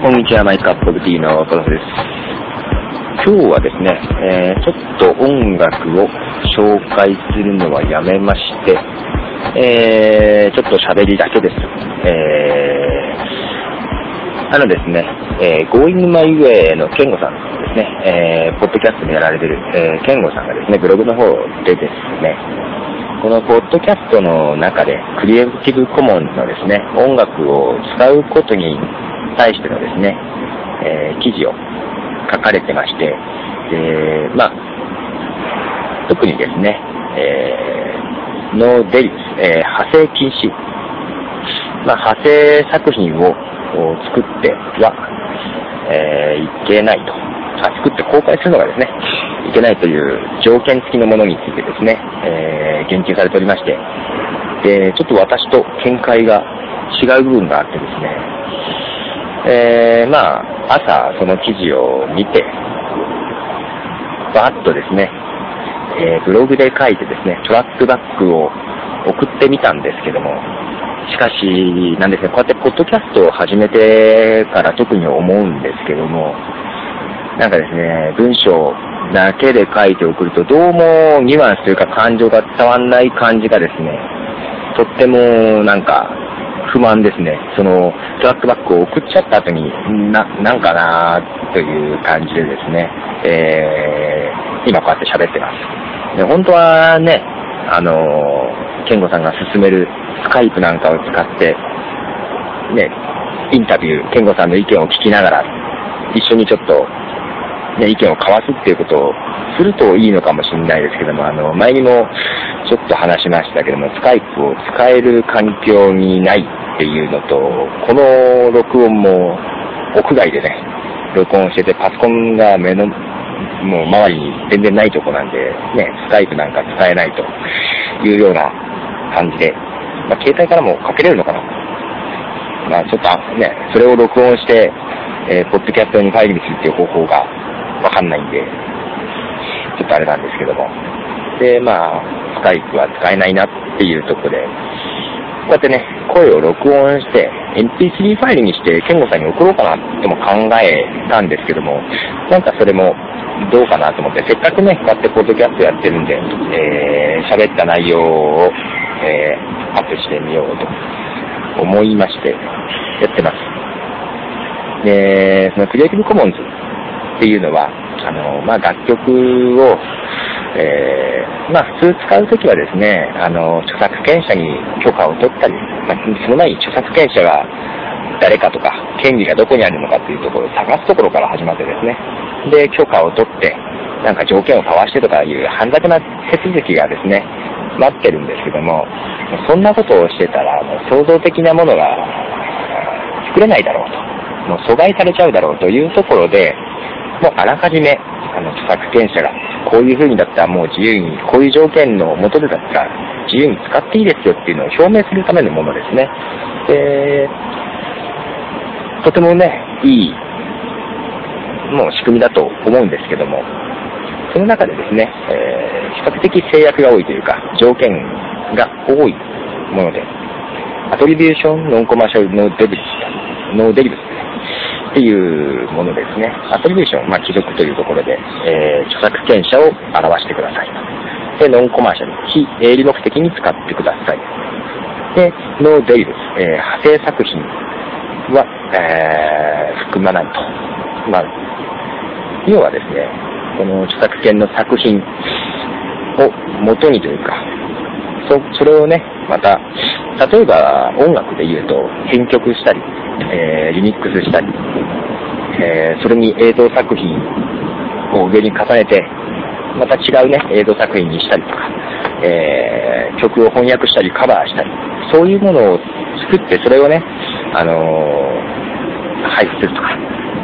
こんにちは、マイクアップオブティーのトロフです。今日はですね、えー、ちょっと音楽を紹介するのはやめまして、えー、ちょっと喋りだけです。えー、あのですね、えー、Going My Way のケンゴさんですね、えー、ポッドキャストでやられてる、えー、ケンゴさんがですね、ブログの方でですね、このポッドキャストの中で、クリエイティブコモンズのですね、音楽を使うことに対してのですね、えー、記事を書かれてまして、で、まあ、特にですね、えー、ノーデリス、えー、派生禁止、まあ、派生作品を作っては、えー、いけないと。作って公開するのがですね、いけないという条件付きのものについてですね、えー、言及されておりまして、で、ちょっと私と見解が違う部分があってですね、えー、まあ、朝その記事を見て、バーッとですね、えー、ブログで書いてですね、トラックバックを送ってみたんですけども、しかし、なんですね、こうやってポッドキャストを始めてから特に思うんですけども、なんかですね、文章だけで書いて送ると、どうもニュアンスというか感情が伝わんない感じがですね、とってもなんか不満ですね。そのトラックバックを送っちゃった後に、な、なんかなという感じでですね、えー、今こうやって喋ってます。で本当はね、あのー、ケンゴさんが進めるスカイプなんかを使って、ね、インタビュー、ケンゴさんの意見を聞きながら、一緒にちょっとね、意見を交わすっていうことをするといいのかもしれないですけども、あの、前にもちょっと話しましたけども、スカイプを使える環境にないっていうのと、この録音も屋外でね、録音してて、パソコンが目の、もう周りに全然ないとこなんで、ね、スカイプなんか使えないというような感じで、まあ、携帯からもかけれるのかな。まあ、ちょっとね、それを録音して、えー、ポッドキャストにファイルにするっていう方法がわかんないんで、ちょっとあれなんですけども。で、まあ、スカイプは使えないなっていうとこで、こうやってね、声を録音して、MP3 ファイルにして、ケンゴさんに送ろうかなとも考えたんですけども、なんかそれもどうかなと思って、せっかくね、こうやってポッドキャストやってるんで、えー、喋った内容を、えー、アップしてみようと思いまして、やってます。で、そのクリエイティブコモンズっていうのは、あの、まあ、楽曲を、えー、まあ、普通使うときはですね、あの、著作権者に許可を取ったり、まあ、その前に著作権者が誰かとか、権利がどこにあるのかっていうところを探すところから始まってですね、で、許可を取って、なんか条件を交わしてとかいう煩雑な手続きがですね、待ってるんですけども、そんなことをしてたら、もう創造的なものが作れないだろうと。もう阻害されちゃうだろうというところで、もうあらかじめ、あの、著作権者が、こういう風にだったらもう自由に、こういう条件のもとでだったら自由に使っていいですよっていうのを表明するためのものですね。で、とてもね、いい、もう仕組みだと思うんですけども、その中でですね、えー、比較的制約が多いというか、条件が多いもので、 attribution, noncommercial, no deriv, no derivs っていうものですね。 attribution、まあ、帰属というところで、えー、著作権者を表してください。で、 noncommercial、非営利目的に使ってください。で、 no deriv、え、派生作品は、えー、含まないと。まあ、要はですね、この著作権の作品を元にというか、そそれをね、また、例えば音楽で言うと編曲したり、えー、リミックスしたり、えー、それに映像作品を上に重ねて、また違うね、映像作品にしたりとか、えー、曲を翻訳したりカバーしたり、そういうものを作って、それをね、あのー、配布するとか、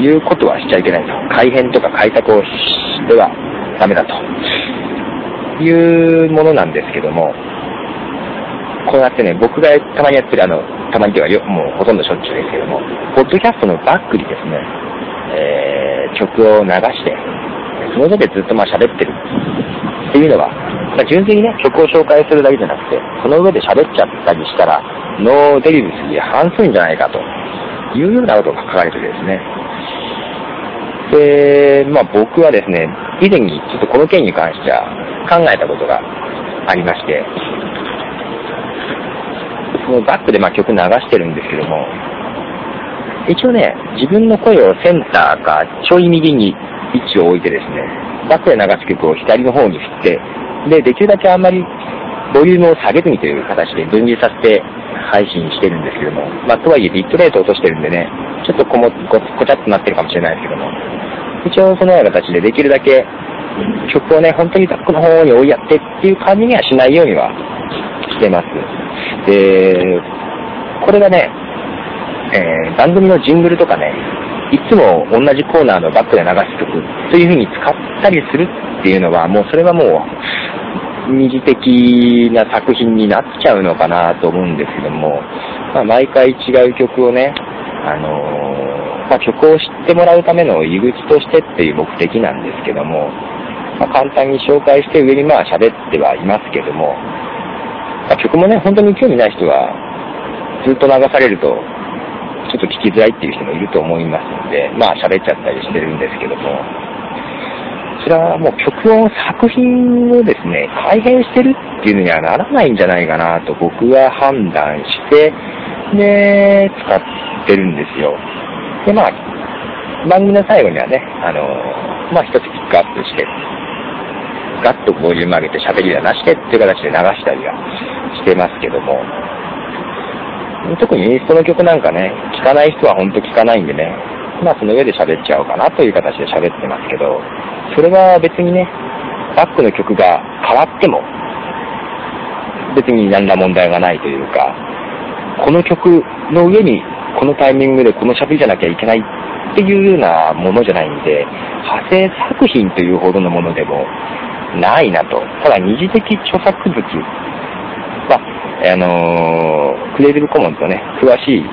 いうことはしちゃいけないと。改変とか改作をしてはダメだと。いうものなんですけども、こうやってね、僕がたまにやってる、あの、たまにではよ、もうほとんどしょっちゅうですけども、ポッドキャストのバックにですね、えー、曲を流して、その上でずっとまあ喋ってるっていうのは、まあ、純粋にね、曲を紹介するだけじゃなくて、その上で喋っちゃったりしたら、ノーデリブスに反するんじゃないかというようなことが書かれてるですね。で、まあ僕はですね、以前にちょっとこの件に関しては考えたことがありまして、そのバックでまあ曲流してるんですけども、一応ね、自分の声をセンターかちょい右に位置を置いてですね、バックで流す曲を左の方に振って、で、できるだけあんまりボリュームを下げずにという形で分離させて配信してるんですけども、まあ、とはいえビットレート落としてるんでね、ちょっとこもごこちゃっとなってるかもしれないですけども、一応そのような形でできるだけ曲をね、本当にバックの方に追いやってっていう感じにはしないようにはしてます。で、これがね、えー、番組のジングルとかね、いつも同じコーナーのバックで流す曲という風に使ったりするっていうのは、もうそれはもう、二次的な作品になっちゃうのかなと思うんですけども、まあ、毎回違う曲をね、あのー、まあ、曲を知ってもらうための入り口としてっていう目的なんですけども、まあ、簡単に紹介して上にまあ喋ってはいますけども、まあ、曲もね、本当に興味ない人はずっと流されると、ちょっと聞きづらいっていう人もいると思いますので、まあ喋っちゃったりしてるんですけども、ちらはもう曲を、作品をですね、改変してるっていうのにはならないんじゃないかなと僕は判断して、で、使ってるんですよ。で、まあ、番組の最後にはね、あの、まあ一つピックアップして、ガッとボリューム上げて喋りはなしてっていう形で流したりはしてますけども、特にインストの曲なんかね、聴かない人は本当聴かないんでね、まあその上で喋っちゃおうかなという形で喋ってますけど、それは別にね、バックの曲が変わっても、別に何ら問題がないというか、この曲の上にこのタイミングでこの喋りじゃなきゃいけないっていうようなものじゃないんで、派生作品というほどのものでもないなと。ただ二次的著作物は、あのー、クリエイティブコモンズのね、詳しい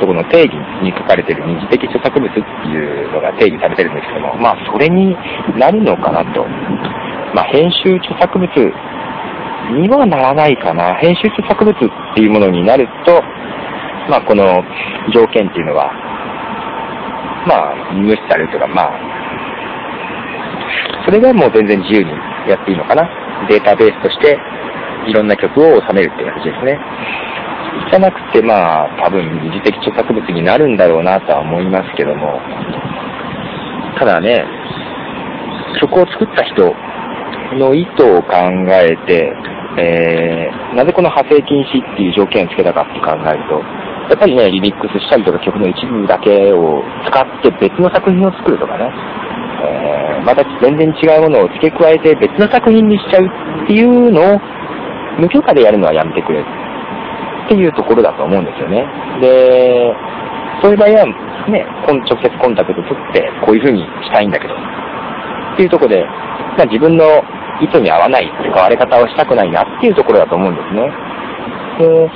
ところの定義に書かれている二次的著作物っていうのが定義されてるんですけども、まあ、それになるのかなと。まあ、編集著作物にはならないかな。編集著作物っていうものになると、まあ、この条件っていうのは、まあ、無視されるというか、まあ、それがもう全然自由にやっていいのかな？データベースとしていろんな曲を収めるっていう感じですね。じゃなくて、まあ、多分二次的著作物になるんだろうなとは思いますけども、ただね、曲を作った人の意図を考えて、えー、なぜこの派生禁止っていう条件をつけたかって考えると、やっぱりね、リミックスしたりとか曲の一部だけを使って別の作品を作るとかね、また全然違うものを付け加えて別の作品にしちゃうっていうのを無許可でやるのはやめてくれっていうところだと思うんですよね。で、そういう場合は、ね、直接コンタクト取って、こういう風にしたいんだけど、っていうところで、まあ、自分の意図に合わない使われ方をしたくないなっていうところだと思うんですね。で、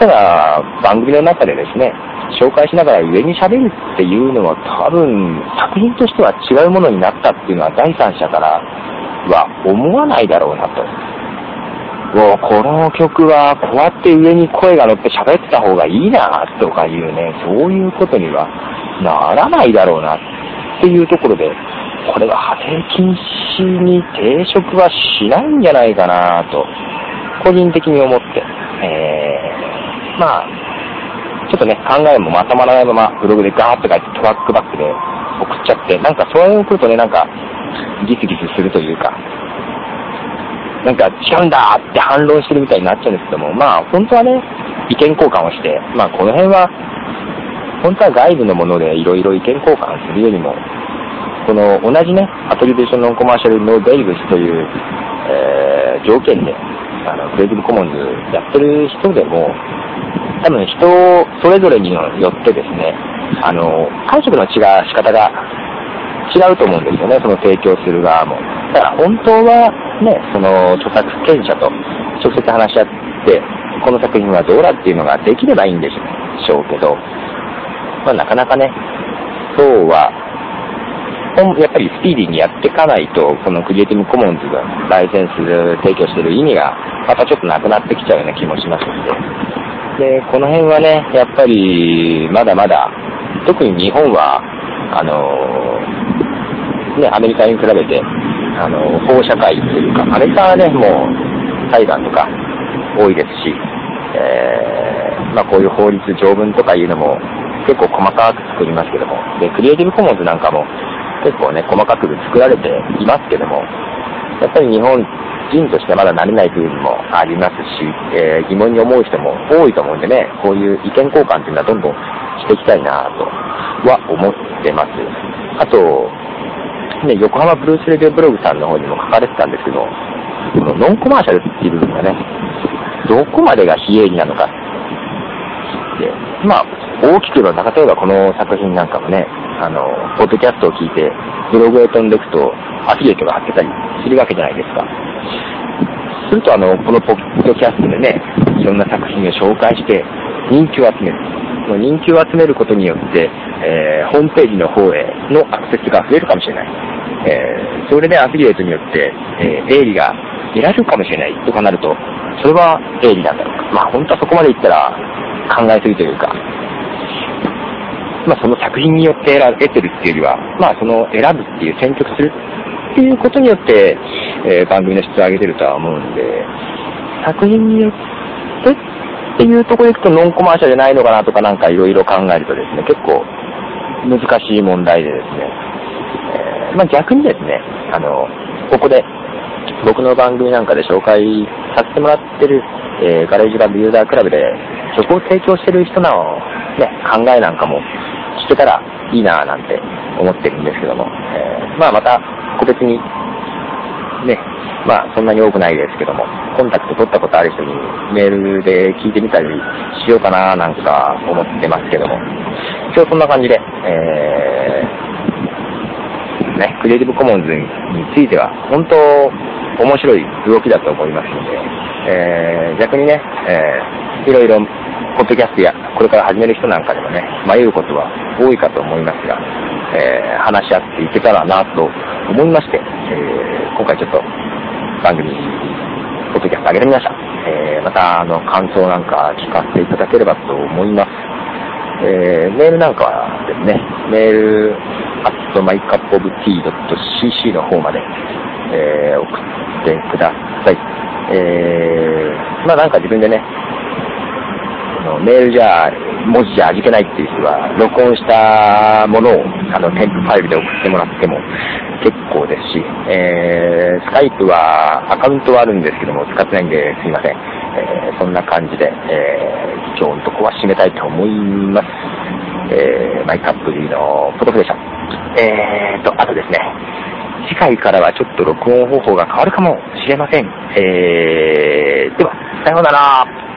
ただ、番組の中でですね、紹介しながら上に喋るっていうのは多分作品としては違うものになったっていうのは第三者からは思わないだろうなと。もうこの曲はこうやって上に声が乗って喋ってた方がいいなとかいうね、そういうことにはならないだろうなっていうところで、これは派生禁止に抵触はしないんじゃないかなと、個人的に思って、えー、まあ、ちょっとね、考えもまとまらないままブログでガーッと書いてトラックバックで送っちゃって、なんかそういうことね、なんかギスギスするというか、なんか違うんだって反論してるみたいになっちゃうんですけども、まあ本当はね、意見交換をして、まあこの辺は、本当は外部のものでいろいろ意見交換するよりも、この同じね、アトリビューションノンコマーシャルノーデイブスという、えー、条件で、あの、クレイティブコモンズやってる人でも、多分人それぞれによってですね、あの、解釈の違う仕方が違うと思うんですよね、その提供する側も。だから本当はね、その著作権者と直接話し合って、この作品はどうだっていうのができればいいんでしょうけど、まあ、なかなかね、そうは、やっぱりスピーディーにやっていかないと、このクリエイティブコモンズがライセンス提供してる意味が、またちょっとなくなってきちゃうような気もしますので、で、この辺はね、やっぱり、まだまだ、特に日本は、あのね、アメリカに比べて、あの法社会というか、アメリカはね、もう、裁判とか多いですし、えー、まあこういう法律、条文とかいうのも結構細かく作りますけども、で、クリエイティブコモンズなんかも結構ね、細かく作られていますけども、やっぱり日本人としてまだ慣れない部分もありますし、えー、疑問に思う人も多いと思うんでね、こういう意見交換っていうのはどんどんしていきたいなとは思ってます。あと、ね、横浜ブルースレディオブログさんの方にも書かれてたんですけど、ノンコマーシャルっていう部分がね、どこまでが非営利なのかって、まあ、大きく言えば、例えばこの作品なんかもね、あの、ポッドキャストを聞いて、ブログへ飛んでいくと、アフィリエイトが貼ってたりするわけじゃないですか。すると、あの、このポッドキャストでね、いろんな作品を紹介して、人気を集める。その人気を集めることによって、えー、ホームページの方へのアクセスが増えるかもしれない。えー、それでアフィリエイトによって、えー、営利が得られるかもしれないとかなると、それは営利なんだろうか。まあ本当はそこまで言ったら考えすぎというか、まあその作品によって得てるっていうよりは、まあその選ぶっていう選曲する。っていうことによって、えー、番組の質を上げてるとは思うんで、作品によってっていうところでいくとノンコマーシャルじゃないのかなとかなんかいろいろ考えるとですね、結構難しい問題でですね、えー、まあ逆にですね、あの、ここで僕の番組なんかで紹介させてもらってる、えー、 GarageBand ユーザークラブで曲を提供してる人の、ね、考えなんかも聞けたらいいなぁなんて思ってるんですけども、えー、まあまた個別にね、まあそんなに多くないですけども、コンタクト取ったことある人にメールで聞いてみたりしようかななんか思ってますけども、今日そんな感じで、えー、ね、クリエイティブコモンズについては本当面白い動きだと思いますので、えー、逆にね、えー、いろいろポッドキャストやこれから始める人なんかでもね、迷うことは多いかと思いますが、えー、話し合っていけたらなと思いまして、えー、今回ちょっと番組、ポッドキャスト上げてみました。えー、また、あの、感想なんか聞かせていただければと思います。えー、メールなんかはですね、メール、at mycupoftea.cc の方まで、えー、送ってください。えー、まあなんか自分でね、のメールじゃ文字じゃ味気ないっていう人は、録音したものをあの添付ファイルで送ってもらっても結構ですし、えー、スカイプはアカウントはあるんですけども、使ってないんですいません。えー、そんな感じで、えー、今日のとこは締めたいと思います。えー、マイカップリーのポトフでした。えーと、あとですね、次回からはちょっと録音方法が変わるかもしれません。えー、では、さようなら。